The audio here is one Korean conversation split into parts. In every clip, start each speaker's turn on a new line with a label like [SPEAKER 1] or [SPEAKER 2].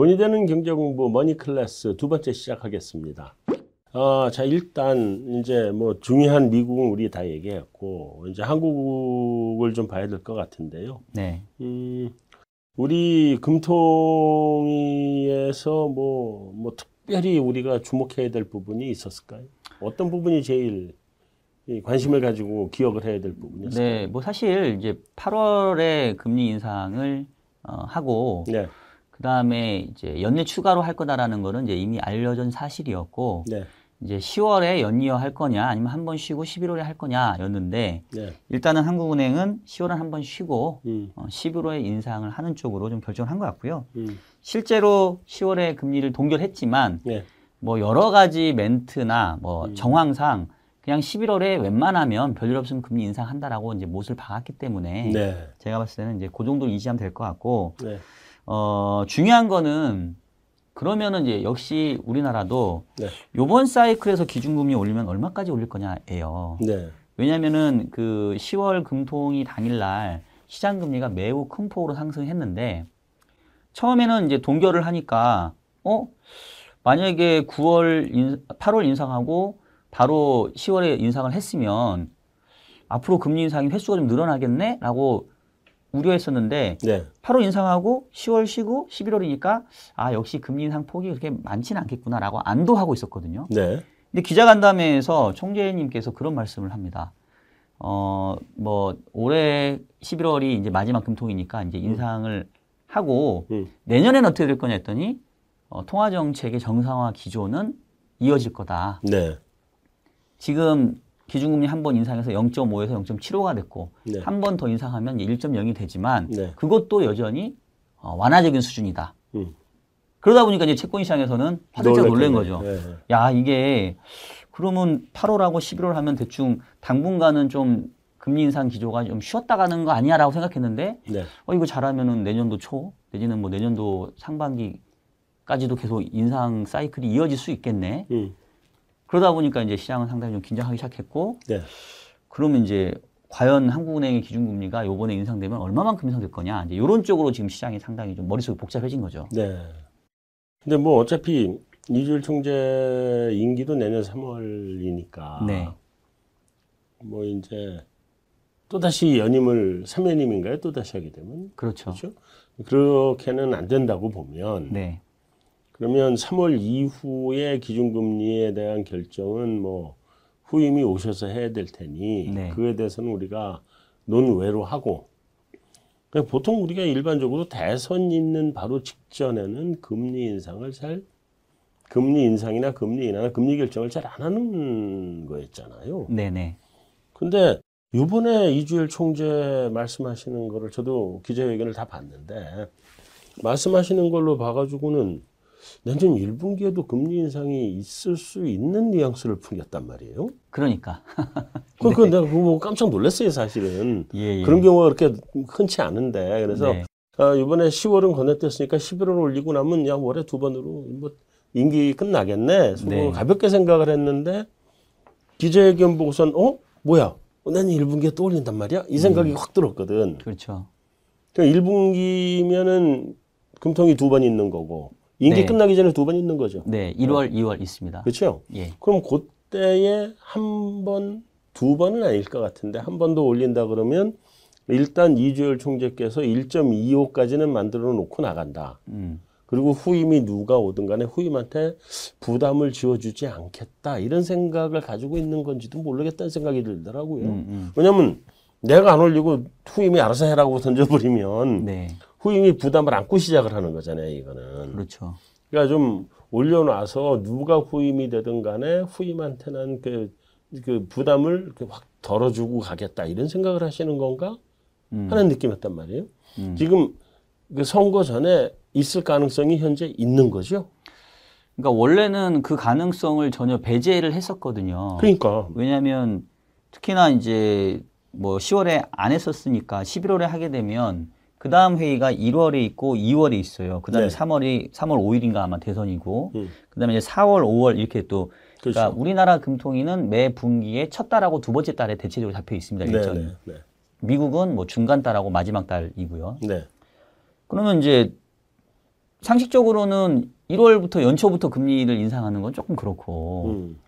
[SPEAKER 1] 돈이 되는 경제 공부 머니 클래스 두 번째 시작하겠습니다. 어, 자, 일단, 이제 뭐 중요한 미국은 우리 다 얘기했고, 이제 한국을 좀 봐야 될 것 같은데요.
[SPEAKER 2] 네.
[SPEAKER 1] 음, 우리 금통위에서 뭐, 뭐 특별히 우리가 주목해야 될 부분이 있었을까요? 어떤 부분이 제일 이 관심을 가지고 기억을 해야 될 부분이었을까요?
[SPEAKER 2] 네, 뭐 사실 이제 8월에 금리 인상을 어, 하고
[SPEAKER 1] 네.
[SPEAKER 2] 그 다음에 이제 연내 추가로 할 거다라는 거는 이제 이미 알려진 사실이었고
[SPEAKER 1] 네.
[SPEAKER 2] 이제 10월에 연이어 할 거냐 아니면 한 번 쉬고 11월에 할 거냐였는데
[SPEAKER 1] 네.
[SPEAKER 2] 일단은 한국은행은 10월은 한 번 쉬고
[SPEAKER 1] 음,
[SPEAKER 2] 어, 11월에 인상을 하는 쪽으로 좀 결정을 한 것 같고요.
[SPEAKER 1] 음,
[SPEAKER 2] 실제로 10월에 금리를 동결했지만
[SPEAKER 1] 네.
[SPEAKER 2] 뭐 여러 가지 멘트나 뭐
[SPEAKER 1] 음.
[SPEAKER 2] 정황상 그냥 11월에 웬만하면 별일 없으면 금리 인상한다라고 이제 못을 박았기 때문에
[SPEAKER 1] 네.
[SPEAKER 2] 제가 봤을 때는 이제 그 정도 유지하면 될 것 같고
[SPEAKER 1] 네.
[SPEAKER 2] 어 중요한 거는 그러면은 이제 역시 우리나라도
[SPEAKER 1] 네.
[SPEAKER 2] 요번 사이클에서 기준금리 올리면 얼마까지 올릴 거냐예요.
[SPEAKER 1] 네.
[SPEAKER 2] 왜냐면은 그 10월 금통이 당일날 시장 금리가 매우 큰 폭으로 상승했는데 처음에는 이제 동결을 하니까 어 만약에 9월 인, 8월 인상하고 바로 10월에 인상을 했으면 앞으로 금리 인상이 횟수가 좀 늘어나겠네라고 우려했었는데
[SPEAKER 1] 네.
[SPEAKER 2] 8월 인상하고 10월 쉬고 11월이니까 아 역시 금리 인상 폭이 그렇게 많지는 않겠구나라고 안도하고 있었거든요.
[SPEAKER 1] 네.
[SPEAKER 2] 근데 기자간담회에서 총재님께서 그런 말씀을 합니다. 어, 뭐, 올해 11월이 이제 마지막 금통이니까 이제 인상을 하고
[SPEAKER 1] 음.
[SPEAKER 2] 내년에는 어떻게 될 거냐 했더니 어, 통화 정책의 정상화 기조는 이어질 거다.
[SPEAKER 1] 네.
[SPEAKER 2] 지금 기준금리 한 번 인상해서 0.5에서 0.75가 됐고
[SPEAKER 1] 네.
[SPEAKER 2] 한번 더 인상하면 1.0이 되지만
[SPEAKER 1] 네.
[SPEAKER 2] 그것도 여전히 어, 완화적인 수준이다.
[SPEAKER 1] 음.
[SPEAKER 2] 그러다 보니까 이제 채권 시장에서는 화들짝 놀란 거죠.
[SPEAKER 1] 네.
[SPEAKER 2] 야, 이게 그러면 8월하고 11월 하면 대충 당분간은 좀 금리 인상 기조가 좀 쉬었다 가는 거 아니야라고 생각했는데
[SPEAKER 1] 네.
[SPEAKER 2] 어 이거 잘하면은 내년도 초 내지는 뭐 내년도 상반기까지도 계속 인상 사이클이 이어질 수 있겠네.
[SPEAKER 1] 음.
[SPEAKER 2] 그러다 보니까 이제 시장은 상당히 좀 긴장하기 시작했고
[SPEAKER 1] 네.
[SPEAKER 2] 그러면 이제 과연 한국은행의 기준금리가 요번에 인상되면 얼마만큼 인상될 거냐 이제 이런 쪽으로 지금 시장이 상당히 좀 머릿속이 복잡해진 거죠.
[SPEAKER 1] 네. 근데 뭐 어차피 이주일 총재 임기도 내년 3월이니까
[SPEAKER 2] 네.
[SPEAKER 1] 뭐 이제 또 다시 연임을 3연임인가요? 또 다시 하게 되면
[SPEAKER 2] 그렇죠.
[SPEAKER 1] 그렇죠? 그렇게는 안 된다고 보면
[SPEAKER 2] 네.
[SPEAKER 1] 그러면 3월 이후에 기준금리에 대한 결정은 뭐 후임이 오셔서 해야 될 테니
[SPEAKER 2] 네.
[SPEAKER 1] 그에 대해서는 우리가 논외로 하고 보통 우리가 일반적으로 대선 있는 바로 직전에는 금리 인상을 잘 금리 인상이나 금리 인하나 금리 결정을 잘 안 하는 거였잖아요.
[SPEAKER 2] 네네.
[SPEAKER 1] 근데 이번에 이주일 총재 말씀하시는 거를 저도 기자회견을 다 봤는데 말씀하시는 걸로 봐가지고는 내년 1분기에도 금리 인상이 있을 수 있는 뉘앙스를 풍겼단 말이에요.
[SPEAKER 2] 그러니까.
[SPEAKER 1] 그, 그 내가 그거 깜짝 놀랐어요, 사실은.
[SPEAKER 2] 예, 예.
[SPEAKER 1] 그런 경우가 그렇게 흔치 않은데. 그래서
[SPEAKER 2] 네.
[SPEAKER 1] 아, 이번에 10월은 건너뛰었으니까 11월 올리고 나면 야, 월에 두 번으로 뭐 임기 끝나겠네. 서
[SPEAKER 2] 네.
[SPEAKER 1] 가볍게 생각을 했는데 기자회견 보고선 어? 뭐야? 내년 1분기에 또 올린단 말이야? 이 생각이 확 들었거든.
[SPEAKER 2] 그렇죠.
[SPEAKER 1] 그러니까 1분기면은 금통이 두 번 있는 거고 임기
[SPEAKER 2] 네.
[SPEAKER 1] 끝나기 전에 두 번 있는 거죠.
[SPEAKER 2] 네, 1월, 2월 있습니다.
[SPEAKER 1] 그렇죠?
[SPEAKER 2] 예.
[SPEAKER 1] 그럼 그때에 한 번, 두 번은 아닐 것 같은데 한 번 더 올린다 그러면 일단 이주열 총재께서 1.25까지는 만들어 놓고 나간다.
[SPEAKER 2] 음.
[SPEAKER 1] 그리고 후임이 누가 오든 간에 후임한테 부담을 지어주지 않겠다. 이런 생각을 가지고 있는 건지도 모르겠다는 생각이 들더라고요.
[SPEAKER 2] 음, 음.
[SPEAKER 1] 왜냐면 내가 안 올리고 후임이 알아서 해라고 던져버리면
[SPEAKER 2] 네.
[SPEAKER 1] 후임이 부담을 안고 시작을 하는 거잖아요, 이거는.
[SPEAKER 2] 그렇죠.
[SPEAKER 1] 그러니까 좀 올려놔서 누가 후임이 되든 간에 후임한테는 그, 그 부담을 확 덜어주고 가겠다 이런 생각을 하시는 건가
[SPEAKER 2] 음.
[SPEAKER 1] 하는 느낌이었단 말이에요.
[SPEAKER 2] 음.
[SPEAKER 1] 지금 그 선거 전에 있을 가능성이 현재 있는 거죠.
[SPEAKER 2] 그러니까 원래는 그 가능성을 전혀 배제를 했었거든요.
[SPEAKER 1] 그러니까
[SPEAKER 2] 왜냐하면 특히나 이제 뭐 10월에 안 했었으니까 11월에 하게 되면 그 다음 회의가 1월에 있고 2월에 있어요. 그 다음에
[SPEAKER 1] 네.
[SPEAKER 2] 3월이 3월 5일인가 아마 대선이고
[SPEAKER 1] 음.
[SPEAKER 2] 그 다음에 이제 4월, 5월 이렇게 또 그러니까
[SPEAKER 1] 그렇죠.
[SPEAKER 2] 우리나라 금통위는 매 분기에 첫 달하고 두 번째 달에 대체적으로 잡혀 있습니다. 일정이.
[SPEAKER 1] 네네 네.
[SPEAKER 2] 미국은 뭐 중간 달하고 마지막 달이고요.
[SPEAKER 1] 네.
[SPEAKER 2] 그러면 이제 상식적으로는 1월부터 연초부터 금리를 인상하는 건 조금 그렇고
[SPEAKER 1] 음.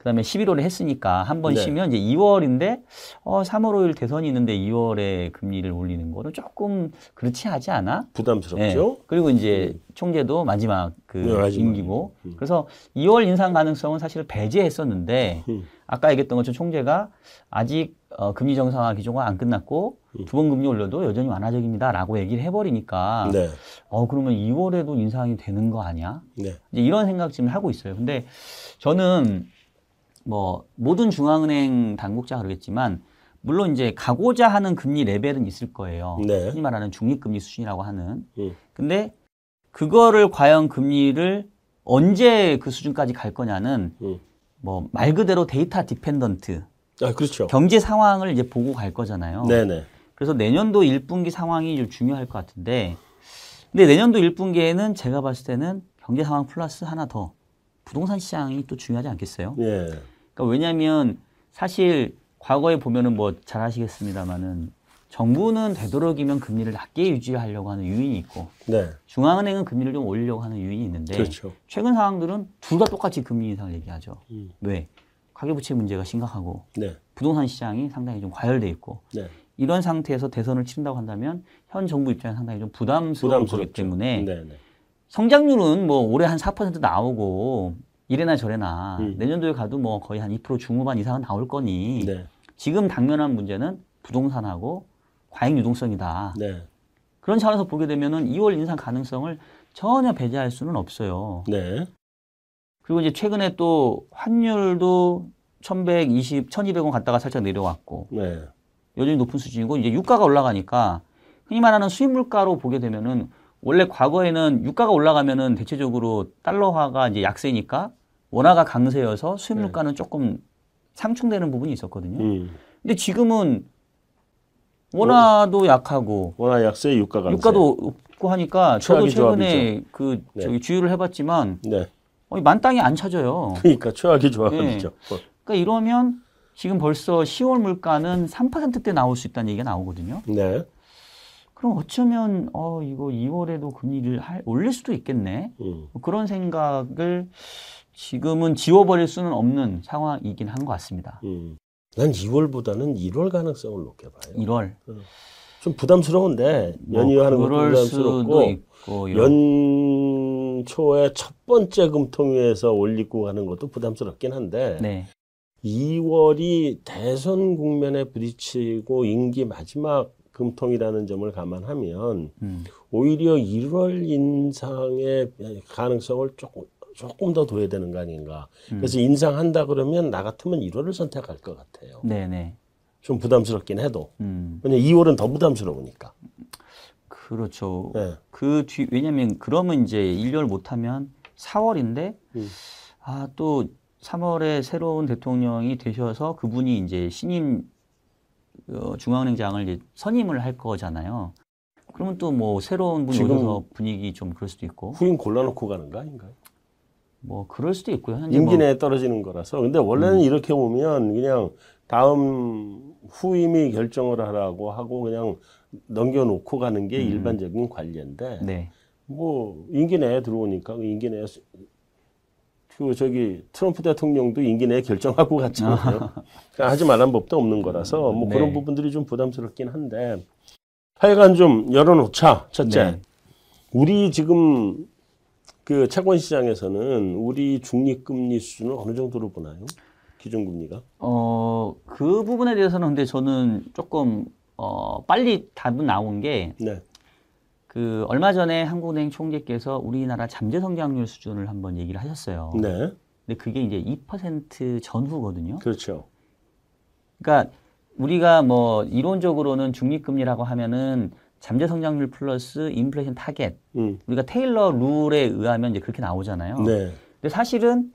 [SPEAKER 2] 그다음에 11월에 했으니까 한번
[SPEAKER 1] 네.
[SPEAKER 2] 쉬면 이제 2월인데 어 3월 5일 대선이 있는데 2월에 금리를 올리는 거는 조금 그렇지 하지 않아?
[SPEAKER 1] 부담스럽죠.
[SPEAKER 2] 예. 그리고 이제 총재도 마지막 그
[SPEAKER 1] 네.
[SPEAKER 2] 임기고
[SPEAKER 1] 음.
[SPEAKER 2] 그래서 2월 인상 가능성은 사실 배제했었는데
[SPEAKER 1] 음.
[SPEAKER 2] 아까 얘기했던 것처럼 총재가 아직 어, 금리 정상화 기조가 안 끝났고
[SPEAKER 1] 음.
[SPEAKER 2] 두번 금리 올려도 여전히 완화적입니다라고 얘기를 해버리니까
[SPEAKER 1] 네.
[SPEAKER 2] 어 그러면 2월에도 인상이 되는 거 아니야?
[SPEAKER 1] 네.
[SPEAKER 2] 이제 이런 생각 지금 하고 있어요. 근데 저는 뭐 모든 중앙은행 당국자 그러겠지만 물론 이제 가고자 하는 금리 레벨은 있을 거예요.
[SPEAKER 1] 네.
[SPEAKER 2] 흔히 말하는 중립금리 수준이라고 하는.
[SPEAKER 1] 음.
[SPEAKER 2] 근데 그거를 과연 금리를 언제 그 수준까지 갈 거냐는
[SPEAKER 1] 음.
[SPEAKER 2] 뭐말 그대로 data dependent
[SPEAKER 1] 아, 그렇죠.
[SPEAKER 2] 경제 상황을 이제 보고 갈 거잖아요.
[SPEAKER 1] 네네.
[SPEAKER 2] 그래서 내년도 1분기 상황이 좀 중요할 것 같은데 근데 내년도 1분기에는 제가 봤을 때는 경제 상황 플러스 하나 더 부동산 시장이 또 중요하지 않겠어요?
[SPEAKER 1] 예.
[SPEAKER 2] 그러니까 왜냐하면 사실 과거에 보면은 뭐 잘 아시겠습니다만은 정부는 되도록이면 금리를 낮게 유지하려고 하는 유인이 있고
[SPEAKER 1] 네.
[SPEAKER 2] 중앙은행은 금리를 좀 올리려고 하는 유인이 있는데
[SPEAKER 1] 그렇죠.
[SPEAKER 2] 최근 상황들은 둘 다 똑같이 금리 인상을 얘기하죠.
[SPEAKER 1] 음.
[SPEAKER 2] 왜? 가계부채 문제가 심각하고
[SPEAKER 1] 네.
[SPEAKER 2] 부동산 시장이 상당히 좀 과열돼 있고
[SPEAKER 1] 네.
[SPEAKER 2] 이런 상태에서 대선을 치른다고 한다면 현 정부 입장에 상당히 좀 부담스러운 거기
[SPEAKER 1] 부담스럽죠.
[SPEAKER 2] 때문에
[SPEAKER 1] 네네.
[SPEAKER 2] 성장률은 뭐 올해 한 4% 나오고 이래나 저래나
[SPEAKER 1] 음.
[SPEAKER 2] 내년도에 가도 뭐 거의 한 2% 중후반 이상은 나올 거니
[SPEAKER 1] 네.
[SPEAKER 2] 지금 당면한 문제는 부동산하고 과잉 유동성이다.
[SPEAKER 1] 네.
[SPEAKER 2] 그런 차원에서 보게 되면은 2월 인상 가능성을 전혀 배제할 수는 없어요.
[SPEAKER 1] 네.
[SPEAKER 2] 그리고 이제 최근에 또 환율도 1120, 1200원 갔다가 살짝 내려왔고
[SPEAKER 1] 네.
[SPEAKER 2] 여전히 높은 수준이고 이제 유가가 올라가니까 흔히 말하는 수입 물가로 보게 되면은 원래 과거에는 유가가 올라가면은 대체적으로 달러화가 이제 약세니까 원화가 강세여서 수입
[SPEAKER 1] 네.
[SPEAKER 2] 물가는 조금 상충되는 부분이 있었거든요.
[SPEAKER 1] 음.
[SPEAKER 2] 근데 지금은 원화도 약하고
[SPEAKER 1] 원화 약세 유가 강세.
[SPEAKER 2] 유가도 없고 하니까 저도 최근에 그
[SPEAKER 1] 네.
[SPEAKER 2] 저기 주유를 해봤지만
[SPEAKER 1] 네.
[SPEAKER 2] 어, 만 땅이 안 찾아요.
[SPEAKER 1] 그러니까 최악의 조합이죠. 어.
[SPEAKER 2] 그러니까 이러면 지금 벌써 10월 물가는 3%대 나올 수 있다는 얘기가 나오거든요.
[SPEAKER 1] 네.
[SPEAKER 2] 그럼 어쩌면 어 이거 2월에도 금리를 할- 올릴 수도 있겠네.
[SPEAKER 1] 음.
[SPEAKER 2] 뭐 그런 생각을 지금은 지워버릴 수는 없는 상황이긴 한 것 같습니다.
[SPEAKER 1] 음. 난 2월보다는 1월 가능성을 높게 봐요.
[SPEAKER 2] 1월
[SPEAKER 1] 좀 부담스러운데
[SPEAKER 2] 뭐
[SPEAKER 1] 연이하는 것도
[SPEAKER 2] 그럴 수도
[SPEAKER 1] 부담스럽고
[SPEAKER 2] 있고 이런-
[SPEAKER 1] 연초에 첫 번째 금통위에서 올리고 하는 것도 부담스럽긴 한데
[SPEAKER 2] 네.
[SPEAKER 1] 2월이 대선 국면에 부딪히고 임기 마지막 금통이라는 점을 감안하면
[SPEAKER 2] 음.
[SPEAKER 1] 오히려 1월 인상의 가능성을 조금 조금 더 둬야 되는 거 아닌가.
[SPEAKER 2] 음.
[SPEAKER 1] 그래서 인상한다 그러면 나 같으면 1월을 선택할 것 같아요.
[SPEAKER 2] 네, 네.
[SPEAKER 1] 좀 부담스럽긴 해도.
[SPEAKER 2] 음.
[SPEAKER 1] 왜냐 2월은 더 부담스러우니까.
[SPEAKER 2] 그렇죠.
[SPEAKER 1] 네.
[SPEAKER 2] 그 뒤 왜냐면 그러면 이제 1년 못 하면 4월인데
[SPEAKER 1] 음.
[SPEAKER 2] 아, 또 3월에 새로운 대통령이 되셔서 그분이 이제 신임 어, 중앙은행 장을 이제 선임을 할 거잖아요. 그러면 또 뭐 새로운 분이 오셔서 분위기 좀 그럴 수도 있고
[SPEAKER 1] 후임 골라놓고 가는 거 아닌가요?
[SPEAKER 2] 뭐 그럴 수도 있고요. 뭐
[SPEAKER 1] 임기 내에 떨어지는 거라서. 근데 원래는
[SPEAKER 2] 음.
[SPEAKER 1] 이렇게 보면 그냥 다음 후임이 결정을 하라고 하고 그냥 넘겨놓고 가는 게
[SPEAKER 2] 음.
[SPEAKER 1] 일반적인 관례인데
[SPEAKER 2] 네.
[SPEAKER 1] 뭐 임기 내에 들어오니까 그 임기 내에 수- 그 저기 트럼프 대통령도 임기 내에 결정하고 갔잖아요. 그러니까 하지 말란 법도 없는 거라서 뭐
[SPEAKER 2] 네.
[SPEAKER 1] 그런 부분들이 좀 부담스럽긴 한데 하여간 좀 열어놓자. 첫째,
[SPEAKER 2] 네.
[SPEAKER 1] 우리 지금 그 채권 시장에서는 우리 중립금리 수준을 어느 정도로 보나요? 기준금리가?
[SPEAKER 2] 어, 그 부분에 대해서는 근데 저는 조금 어, 빨리 답은 나온 게
[SPEAKER 1] 네.
[SPEAKER 2] 그 얼마 전에 한국은행 총재께서 우리나라 잠재 성장률 수준을 한번 얘기를 하셨어요.
[SPEAKER 1] 네.
[SPEAKER 2] 근데 그게 이제 2% 전후거든요.
[SPEAKER 1] 그렇죠.
[SPEAKER 2] 그러니까 우리가 뭐 이론적으로는 중립금리라고 하면은 잠재 성장률 플러스 인플레이션 타겟
[SPEAKER 1] 음.
[SPEAKER 2] 우리가 테일러 룰에 의하면 이제 그렇게 나오잖아요.
[SPEAKER 1] 네.
[SPEAKER 2] 근데 사실은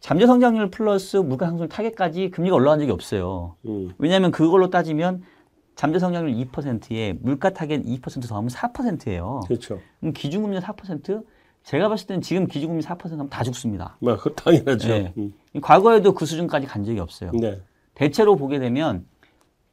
[SPEAKER 2] 잠재 성장률 플러스 물가 상승 타겟까지 금리가 올라간 적이 없어요.
[SPEAKER 1] 음.
[SPEAKER 2] 왜냐하면 그걸로 따지면 잠재 성장률 2%에 물가 타겟 2% 더하면 4%예요.
[SPEAKER 1] 그렇죠.
[SPEAKER 2] 그럼 기준금리 4% 제가 봤을 때는 지금 기준금리 4% 하면 다 죽습니다.
[SPEAKER 1] 뭐, 그 당연하죠.
[SPEAKER 2] 네.
[SPEAKER 1] 음.
[SPEAKER 2] 과거에도 그 수준까지 간 적이 없어요.
[SPEAKER 1] 네.
[SPEAKER 2] 대체로 보게 되면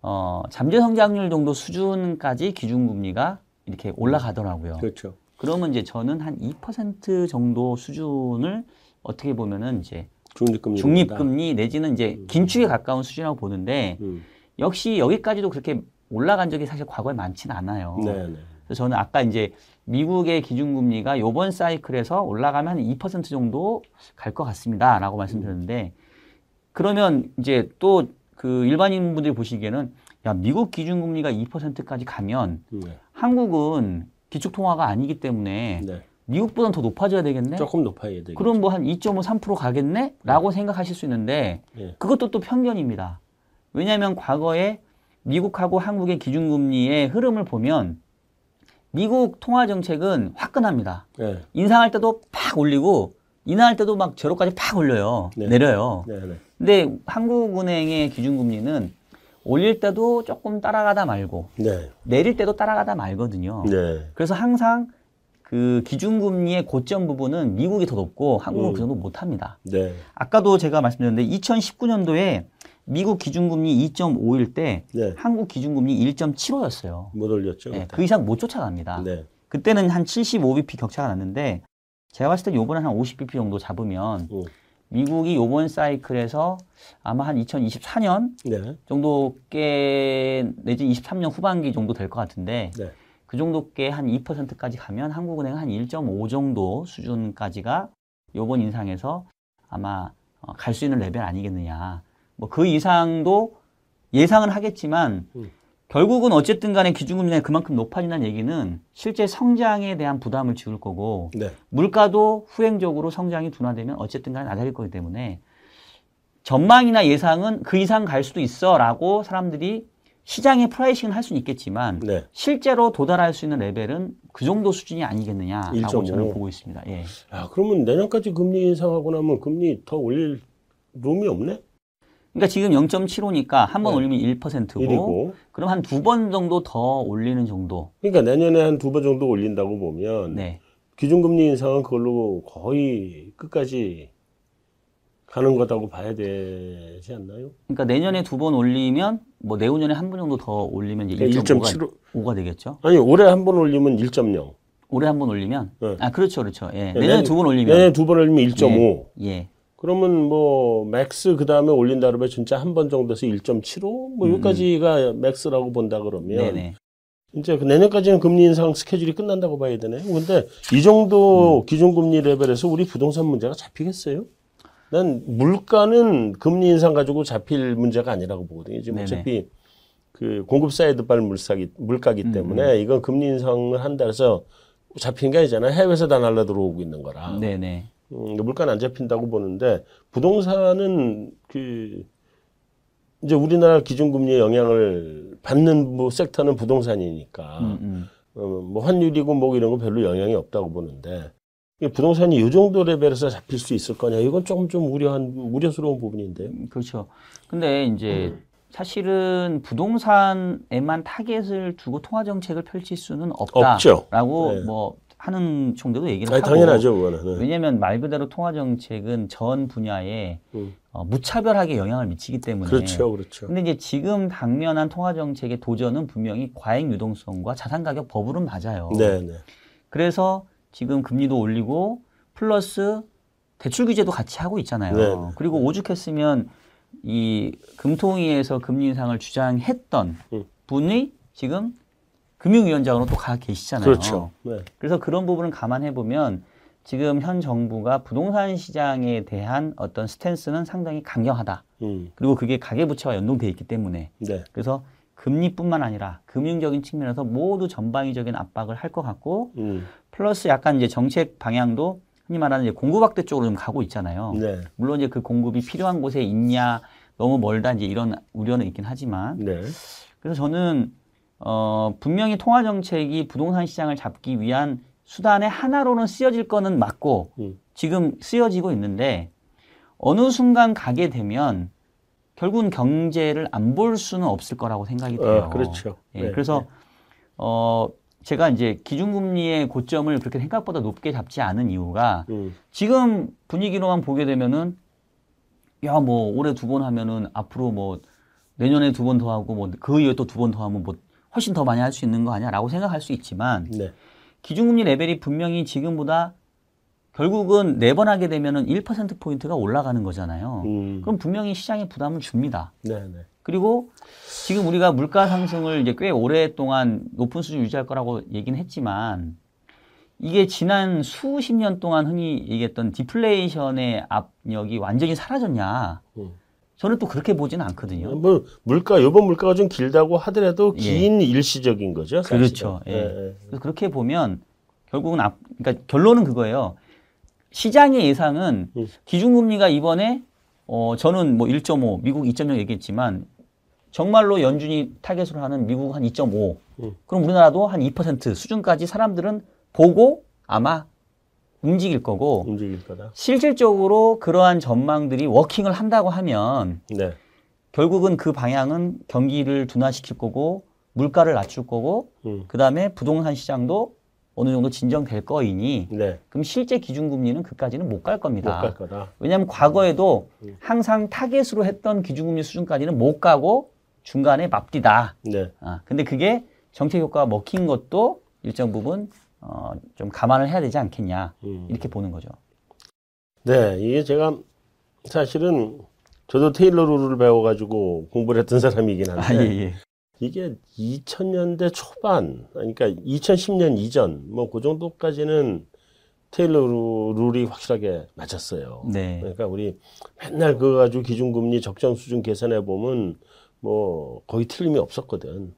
[SPEAKER 2] 어, 잠재 성장률 정도 수준까지 기준금리가 이렇게 올라가더라고요.
[SPEAKER 1] 그렇죠.
[SPEAKER 2] 그러면 이제 저는 한 2% 정도 수준을 어떻게 보면은 이제
[SPEAKER 1] 중립금리.
[SPEAKER 2] 중립금리 내지는 이제 긴축에 가까운 수준이라고 보는데
[SPEAKER 1] 음.
[SPEAKER 2] 역시 여기까지도 그렇게 올라간 적이 사실 과거에 많지는 않아요.
[SPEAKER 1] 네, 네.
[SPEAKER 2] 그래서 저는 아까 이제 미국의 기준금리가 요번 사이클에서 올라가면 한 2% 정도 갈 것 같습니다 라고 말씀드렸는데 그러면 이제 또 그 일반인 분들이 보시기에는 야 미국 기준금리가 2%까지 가면
[SPEAKER 1] 네.
[SPEAKER 2] 한국은 기축통화가 아니기 때문에
[SPEAKER 1] 네.
[SPEAKER 2] 미국보다는 더 높아져야 되겠네.
[SPEAKER 1] 조금 높아야 되겠죠.
[SPEAKER 2] 그럼 뭐 한 2.5, 3% 가겠네? 라고 생각하실 수 있는데
[SPEAKER 1] 예.
[SPEAKER 2] 그것도 또 편견입니다. 왜냐하면 과거에 미국하고 한국의 기준금리의 흐름을 보면 미국 통화 정책은 화끈합니다.
[SPEAKER 1] 네.
[SPEAKER 2] 인상할 때도 팍 올리고 인하할 때도 막 제로까지 팍 올려요.
[SPEAKER 1] 네.
[SPEAKER 2] 내려요.
[SPEAKER 1] 네, 네.
[SPEAKER 2] 근데 한국은행의 기준금리는 올릴 때도 조금 따라가다 말고
[SPEAKER 1] 네.
[SPEAKER 2] 내릴 때도 따라가다 말거든요.
[SPEAKER 1] 네.
[SPEAKER 2] 그래서 항상 그 기준금리의 고점 부분은 미국이 더 높고 한국은
[SPEAKER 1] 음.
[SPEAKER 2] 그 정도 못합니다.
[SPEAKER 1] 네.
[SPEAKER 2] 아까도 제가 말씀드렸는데 2019년도에 미국 기준금리 2.5일 때
[SPEAKER 1] 네.
[SPEAKER 2] 한국 기준금리 1.75였어요.
[SPEAKER 1] 못 올렸죠.
[SPEAKER 2] 네, 그 이상 못 쫓아갑니다.
[SPEAKER 1] 네.
[SPEAKER 2] 그때는 한 75bp 격차가 났는데 제가 봤을 때 요번에 한 50bp 정도 잡으면
[SPEAKER 1] 음.
[SPEAKER 2] 미국이 요번 사이클에서 아마 한 2024년
[SPEAKER 1] 네.
[SPEAKER 2] 정도 꽤 내지 23년 후반기 정도 될 것 같은데
[SPEAKER 1] 네.
[SPEAKER 2] 그 정도께 한 2%까지 가면 한국은행은 한1.5 정도 수준까지가 요번 인상에서 아마 어, 갈수 있는 레벨 아니겠느냐. 뭐 그 이상도 예상은 하겠지만
[SPEAKER 1] 음.
[SPEAKER 2] 결국은 어쨌든 간에 기준금리가 그만큼 높아진다는 얘기는 실제 성장에 대한 부담을 지울 거고
[SPEAKER 1] 네.
[SPEAKER 2] 물가도 후행적으로 성장이 둔화되면 어쨌든 간에 낮아질 거기 때문에 전망이나 예상은 그 이상 갈 수도 있어 라고 사람들이 시장에 pricing을 할 수는 있겠지만
[SPEAKER 1] 네.
[SPEAKER 2] 실제로 도달할 수 있는 레벨은 그 정도 수준이 아니겠느냐라고
[SPEAKER 1] 1.5.
[SPEAKER 2] 저는 보고 있습니다. 예.
[SPEAKER 1] 아, 그러면 내년까지 금리 인상하고 나면 금리 더 올릴 룸이 없네?
[SPEAKER 2] 그러니까 지금 0.75니까 한 번
[SPEAKER 1] 네.
[SPEAKER 2] 올리면 1%고
[SPEAKER 1] 1이고.
[SPEAKER 2] 그럼 한 두 번 정도 더 올리는 정도.
[SPEAKER 1] 그러니까 내년에 한 두 번 정도 올린다고 보면
[SPEAKER 2] 네.
[SPEAKER 1] 기준금리 인상은 그걸로 거의 끝까지 가는 거다고 봐야 되지 않나요?
[SPEAKER 2] 그러니까 내년에 두 번 올리면 뭐 내후년에 한 번 정도 더 올리면 이제
[SPEAKER 1] 네,
[SPEAKER 2] 1.5가
[SPEAKER 1] 1.75.
[SPEAKER 2] 5가 되겠죠.
[SPEAKER 1] 아니 올해 한 번 올리면 1.0.
[SPEAKER 2] 올해 한 번 올리면
[SPEAKER 1] 네.
[SPEAKER 2] 아 그렇죠, 그렇죠. 예.
[SPEAKER 1] 네,
[SPEAKER 2] 내년에
[SPEAKER 1] 내년-
[SPEAKER 2] 두번 올리면
[SPEAKER 1] 내년에 두 번 올리면 1.5.
[SPEAKER 2] 예.
[SPEAKER 1] 그러면 뭐 max 그 다음에 올린다 그러면 진짜 한 번 정도에서 1.75? 뭐 여기까지가 max라고 본다 그러면
[SPEAKER 2] 음. 네네.
[SPEAKER 1] 이제 그 내년까지는 금리 인상 스케줄이 끝난다고 봐야 되네. 근데 이 정도 기준금리 레벨에서 우리 부동산 문제가 잡히겠어요? 난 물가는 금리 인상 가지고 잡힐 문제가 아니라고 보거든요. 지금
[SPEAKER 2] 네네.
[SPEAKER 1] 어차피 그 공급 사이드발 물가기, 물가기 때문에 이건 금리 인상을 한다 해서 잡히는 게 아니잖아요. 해외에서 다 날라 들어오고 있는 거라.
[SPEAKER 2] 네네.
[SPEAKER 1] 음, 물가는 안 잡힌다고 보는데 부동산은 그 이제 우리나라 기준금리의 영향을 받는 뭐 섹터는 부동산이니까
[SPEAKER 2] 음, 음.
[SPEAKER 1] 어, 뭐 환율이고 뭐 이런 거 별로 영향이 없다고 보는데 이 부동산이 이 정도 레벨에서 잡힐 수 있을 거냐 이건 조금 좀 우려한 우려스러운 부분인데요.
[SPEAKER 2] 그렇죠. 근데 이제
[SPEAKER 1] 음.
[SPEAKER 2] 사실은 부동산에만 타겟을 두고 통화 정책을 펼칠 수는. 없다라고
[SPEAKER 1] 네.
[SPEAKER 2] 뭐 하는 정도도 얘기를
[SPEAKER 1] 아니,
[SPEAKER 2] 하고
[SPEAKER 1] 당연하죠 그거는. 네.
[SPEAKER 2] 왜냐하면 말 그대로 통화 정책은 전 분야에
[SPEAKER 1] 음.
[SPEAKER 2] 어, 무차별하게 영향을 미치기 때문에
[SPEAKER 1] 그렇죠, 그렇죠.
[SPEAKER 2] 근데 이제 지금 당면한 통화 정책의 도전은 분명히 과잉 유동성과 자산 가격 버블은 맞아요.
[SPEAKER 1] 네, 네,
[SPEAKER 2] 그래서 지금 금리도 올리고 플러스 대출 규제도 같이 하고 있잖아요.
[SPEAKER 1] 네, 네.
[SPEAKER 2] 그리고 오죽했으면 이 금통위에서 금리 인상을 주장했던
[SPEAKER 1] 음.
[SPEAKER 2] 분이 지금 금융위원장으로 또 가 계시잖아요.
[SPEAKER 1] 그렇죠. 네,
[SPEAKER 2] 그래서 그런 부분을 감안해 보면 지금 현 정부가 부동산 시장에 대한 어떤 스탠스는 상당히 강경하다.
[SPEAKER 1] 음,
[SPEAKER 2] 그리고 그게 가계부채와 연동돼 있기 때문에
[SPEAKER 1] 네,
[SPEAKER 2] 그래서 금리뿐만 아니라 금융적인 측면에서 모두 전방위적인 압박을 할 것 같고
[SPEAKER 1] 음,
[SPEAKER 2] 플러스 약간 이제 정책 방향도 흔히 말하는 이제 공급 확대 쪽으로 좀 가고 있잖아요.
[SPEAKER 1] 네,
[SPEAKER 2] 물론 이제 그 공급이 필요한 곳에 있냐 너무 멀다 이제 이런 우려는 있긴 하지만
[SPEAKER 1] 네,
[SPEAKER 2] 그래서 저는 어 분명히 통화 정책이 부동산 시장을 잡기 위한 수단의 하나로는 쓰여질 거는 맞고
[SPEAKER 1] 음.
[SPEAKER 2] 지금 쓰여지고 있는데 어느 순간 가게 되면 결국은 경제를 안 볼 수는 없을 거라고 생각이 돼요.
[SPEAKER 1] 아, 그렇죠.
[SPEAKER 2] 예,
[SPEAKER 1] 네,
[SPEAKER 2] 그래서 어 제가 이제 기준금리의 고점을 그렇게 생각보다 높게 잡지 않은 이유가
[SPEAKER 1] 음,
[SPEAKER 2] 지금 분위기로만 보게 되면은 야 뭐 올해 두 번 하면은 앞으로 뭐 내년에 두 번 더 하고 뭐 그 이후에 또 두 번 더 하면 뭐 훨씬 더 많이 할 수 있는 거 아니야라고 생각할 수 있지만
[SPEAKER 1] 네,
[SPEAKER 2] 기준금리 레벨이 분명히 지금보다 결국은 네 번 하게 되면은 1% 포인트가 올라가는 거잖아요.
[SPEAKER 1] 음.
[SPEAKER 2] 그럼 분명히 시장에 부담을 줍니다.
[SPEAKER 1] 네네.
[SPEAKER 2] 그리고 지금 우리가 물가 상승을 이제 꽤 오랫동안 높은 수준 유지할 거라고 얘기는 했지만 이게 지난 수십 년 동안 흔히 얘기했던 디플레이션의 압력이 완전히 사라졌냐?
[SPEAKER 1] 음.
[SPEAKER 2] 저는 또 그렇게 보지는 않거든요.
[SPEAKER 1] 뭐 물가 이번 물가가 좀 길다고 하더라도
[SPEAKER 2] 예.
[SPEAKER 1] 긴 일시적인 거죠. 사실은.
[SPEAKER 2] 그렇죠. 예.
[SPEAKER 1] 예, 예.
[SPEAKER 2] 그래서 그렇게 보면 결국은 앞, 그러니까 결론은 그거예요. 시장의 예상은
[SPEAKER 1] 음.
[SPEAKER 2] 기준금리가 이번에 어 저는 뭐 1.5, 미국 2.0 얘기했지만 정말로 연준이 타겟으로 하는 미국 한 2.5.
[SPEAKER 1] 음.
[SPEAKER 2] 그럼 우리나라도 한 2% 수준까지 사람들은 보고 아마 움직일 거고
[SPEAKER 1] 움직일 거다.
[SPEAKER 2] 실질적으로 그러한 전망들이 working을 한다고 하면
[SPEAKER 1] 네.
[SPEAKER 2] 결국은 그 방향은 경기를 둔화시킬 거고 물가를 낮출 거고
[SPEAKER 1] 음.
[SPEAKER 2] 그다음에 부동산 시장도 어느 정도 진정될 거이니
[SPEAKER 1] 네.
[SPEAKER 2] 그럼 실제 기준금리는 그까지는
[SPEAKER 1] 못갈못
[SPEAKER 2] 겁니다.
[SPEAKER 1] 갈 거다.
[SPEAKER 2] 왜냐하면 과거에도
[SPEAKER 1] 음.
[SPEAKER 2] 항상 타겟으로 했던 기준금리 수준까지는 못 가고 중간에 맙디다.
[SPEAKER 1] 네.
[SPEAKER 2] 아, 근데 그게 정책 효과가 먹힌 것도 일정 부분 어, 좀 감안을 해야 되지 않겠냐
[SPEAKER 1] 음.
[SPEAKER 2] 이렇게 보는 거죠.
[SPEAKER 1] 네, 이게 제가 사실은 저도 테일러 룰을 배워가지고 공부를 했던 사람이긴 한데
[SPEAKER 2] 아, 예, 예.
[SPEAKER 1] 이게 2000년대 초반, 그러니까 2010년 이전 뭐 그 정도까지는 테일러 루- 룰이 확실하게 맞았어요.
[SPEAKER 2] 네.
[SPEAKER 1] 그러니까 우리 맨날 그거 가지고 기준금리 적정 수준 계산해 보면 뭐 거의 틀림이 없었거든.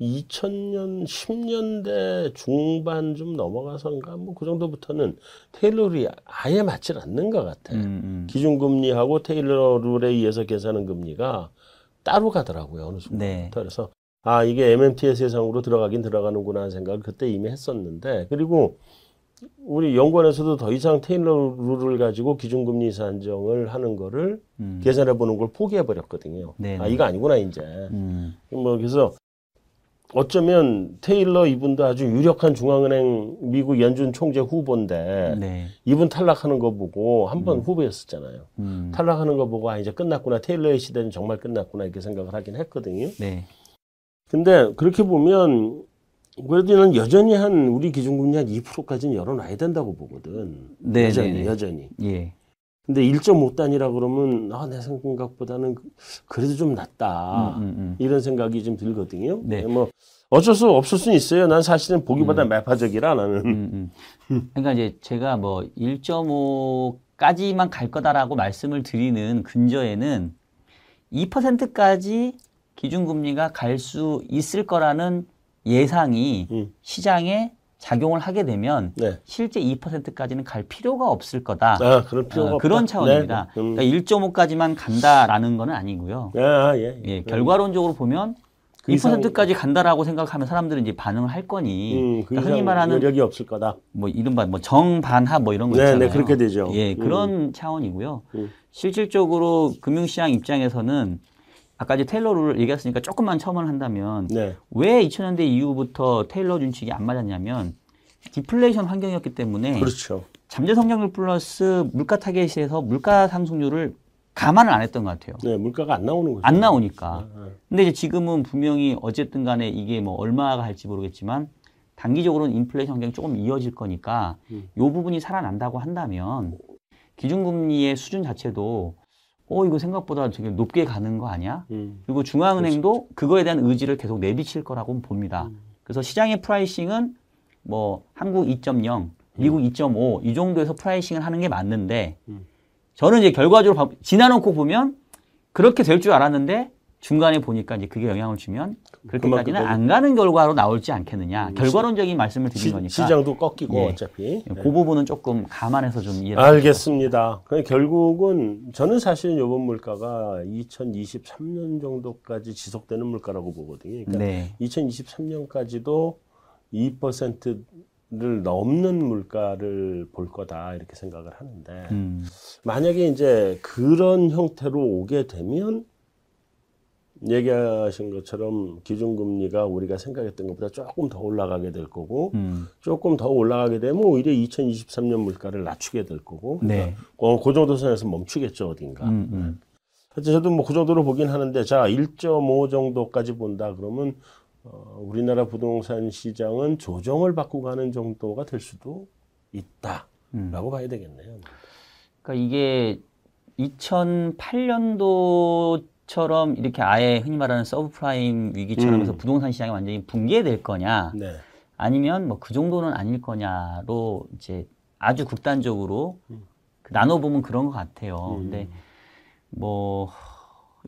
[SPEAKER 1] 2000년 10년대 중반 좀 넘어가서인가 뭐 그 정도부터는 테일러 룰이 아예 맞질 않는 것 같아.
[SPEAKER 2] 음, 음.
[SPEAKER 1] 기준금리하고 테일러 룰에 의해서 계산하는 금리가 따로 가더라고요 어느 순간부터
[SPEAKER 2] 네.
[SPEAKER 1] 그래서 아 이게 MMT의 세상으로 들어가긴 들어가는구나 하는 생각을 그때 이미 했었는데 그리고 우리 연구원에서도 더 이상 테일러 룰을 가지고 기준금리 산정을 하는 거를
[SPEAKER 2] 음.
[SPEAKER 1] 계산해 보는 걸 포기해 버렸거든요.
[SPEAKER 2] 네,
[SPEAKER 1] 아
[SPEAKER 2] 네.
[SPEAKER 1] 이거 아니구나 이제.
[SPEAKER 2] 음.
[SPEAKER 1] 뭐 그래서 어쩌면 테일러 이분도 아주 유력한 중앙은행 미국 연준 총재 후보인데
[SPEAKER 2] 네.
[SPEAKER 1] 이분 탈락하는 거 보고 한번 후보였었잖아요.
[SPEAKER 2] 음.
[SPEAKER 1] 탈락하는 거 보고 아 이제 끝났구나 테일러의 시대는 정말 끝났구나 이렇게 생각을 하긴 했거든요.
[SPEAKER 2] 네.
[SPEAKER 1] 근데 그렇게 보면 그래도 는 여전히 한 우리 기준금리 한 2%까지는 열어놔야 된다고 보거든.
[SPEAKER 2] 네,
[SPEAKER 1] 여전히
[SPEAKER 2] 네, 네.
[SPEAKER 1] 여전히.
[SPEAKER 2] 예.
[SPEAKER 1] 근데 1.5단이라 그러면 아 내 생각보다는 그래도 좀 낫다
[SPEAKER 2] 음, 음, 음.
[SPEAKER 1] 이런 생각이 좀 들거든요.
[SPEAKER 2] 네.
[SPEAKER 1] 뭐 어쩔 수 없을 수는 있어요. 난 사실은 보기보다 매파적이라 나는.
[SPEAKER 2] 음, 음. 그러니까 이제 제가 뭐 1.5까지만 갈 거다라고 말씀을 드리는 근저에는 2%까지 기준금리가 갈 수 있을 거라는 예상이
[SPEAKER 1] 음.
[SPEAKER 2] 시장에 작용을 하게 되면
[SPEAKER 1] 네.
[SPEAKER 2] 실제 2%까지는 갈 필요가 없을 거다.
[SPEAKER 1] 아 그럴 필요가
[SPEAKER 2] 어. 그런 차원입니다.
[SPEAKER 1] 네. 음.
[SPEAKER 2] 그러니까 1.5까지만 간다라는 건 아니고요.
[SPEAKER 1] 아, 예.
[SPEAKER 2] 예, 결과론적으로 보면
[SPEAKER 1] 그 이상-
[SPEAKER 2] 2%까지 간다라고 생각하면 사람들은 이제 반응을 할 거니
[SPEAKER 1] 음, 그
[SPEAKER 2] 그러니까 흔히 말하는
[SPEAKER 1] 여력이 없을 거다.
[SPEAKER 2] 뭐 이른바 뭐 정반합 뭐 이런 거
[SPEAKER 1] 네,
[SPEAKER 2] 있잖아요.
[SPEAKER 1] 네, 그렇게 되죠.
[SPEAKER 2] 예,
[SPEAKER 1] 음.
[SPEAKER 2] 그런 차원이고요.
[SPEAKER 1] 음.
[SPEAKER 2] 실질적으로 금융시장 입장에서는 아까 이제 테일러 룰을 얘기했으니까 조금만 첨언을 한다면
[SPEAKER 1] 네.
[SPEAKER 2] 왜 2000년대 이후부터 테일러 준칙이 안 맞았냐면 디플레이션 환경이었기 때문에
[SPEAKER 1] 그렇죠.
[SPEAKER 2] 잠재 성장률 플러스 물가 타겟에서 물가 상승률을 감안을 안 했던 것 같아요.
[SPEAKER 1] 네, 물가가 안 나오는 거죠.
[SPEAKER 2] 안 나오니까.
[SPEAKER 1] 아,
[SPEAKER 2] 근데 이제 지금은 분명히 어쨌든 간에 이게 뭐 얼마가 할지 모르겠지만 단기적으로는 인플레이션 환경이 조금 이어질 거니까
[SPEAKER 1] 음.
[SPEAKER 2] 요 부분이 살아난다고 한다면 기준금리의 수준 자체도 어 이거 생각보다 되게 높게 가는 거 아니야?
[SPEAKER 1] 음.
[SPEAKER 2] 그리고 중앙은행도 그거에 대한 의지를 계속 내비칠 거라고 봅니다.
[SPEAKER 1] 음.
[SPEAKER 2] 그래서 시장의 pricing은 뭐 한국 2.0,
[SPEAKER 1] 음.
[SPEAKER 2] 미국 2.5 이 정도에서 pricing을 하는 게 맞는데
[SPEAKER 1] 음.
[SPEAKER 2] 저는 이제 결과적으로 봐- 지나놓고 보면 그렇게 될 줄 알았는데 중간에 보니까 이제 그게 영향을 주면 그렇게까지는 안 가는 결과로 나올지 않겠느냐.
[SPEAKER 1] 음,
[SPEAKER 2] 결과론적인 말씀을 드린
[SPEAKER 1] 시,
[SPEAKER 2] 거니까
[SPEAKER 1] 시장도 꺾이고
[SPEAKER 2] 예.
[SPEAKER 1] 어차피. 네.
[SPEAKER 2] 그 부분은 조금 감안해서 좀 이해를
[SPEAKER 1] 알겠습니다. 그 결국은 저는 사실 이번 물가가 2023년 정도까지 지속되는 물가라고 보거든요. 그러니까
[SPEAKER 2] 네.
[SPEAKER 1] 2023년까지도 2%를 넘는 물가를 볼 거다 이렇게 생각을 하는데
[SPEAKER 2] 음,
[SPEAKER 1] 만약에 이제 그런 형태로 오게 되면 얘기하신 것처럼 기준금리가 우리가 생각했던 것보다 조금 더 올라가게 될 거고
[SPEAKER 2] 음,
[SPEAKER 1] 조금 더 올라가게 되면 오히려 2023년 물가를 낮추게 될 거고
[SPEAKER 2] 네.
[SPEAKER 1] 어, 그 정도 선에서 멈추겠죠 어딘가
[SPEAKER 2] 음, 음.
[SPEAKER 1] 하여튼 저도 뭐 그 정도로 보긴 하는데 자 1.5 정도까지 본다 그러면 어, 우리나라 부동산 시장은 조정을 받고 가는 정도가 될 수도 있다라고
[SPEAKER 2] 음.
[SPEAKER 1] 봐야 되겠네요.
[SPEAKER 2] 그러니까 이게 2008년도 처럼 이렇게 아예 흔히 말하는 서브프라임 위기처럼
[SPEAKER 1] 음.
[SPEAKER 2] 해서 부동산 시장이 완전히 붕괴될 거냐
[SPEAKER 1] 네.
[SPEAKER 2] 아니면 뭐 그 정도는 아닐 거냐로 이제 아주 극단적으로 그 나눠보면 그런 것 같아요.
[SPEAKER 1] 음.
[SPEAKER 2] 근데 뭐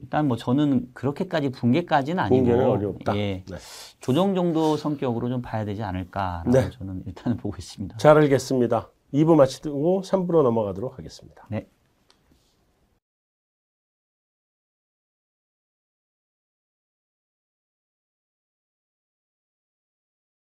[SPEAKER 2] 일단 뭐 저는 그렇게까지 붕괴까지는 아니고
[SPEAKER 1] 붕괴는 어렵다.
[SPEAKER 2] 예,
[SPEAKER 1] 네.
[SPEAKER 2] 조정 정도 성격으로 좀 봐야 되지 않을까라고
[SPEAKER 1] 네.
[SPEAKER 2] 저는 일단은 보고 있습니다.
[SPEAKER 1] 잘 알겠습니다. 2부 마치고 3부로 넘어가도록 하겠습니다.
[SPEAKER 2] 네.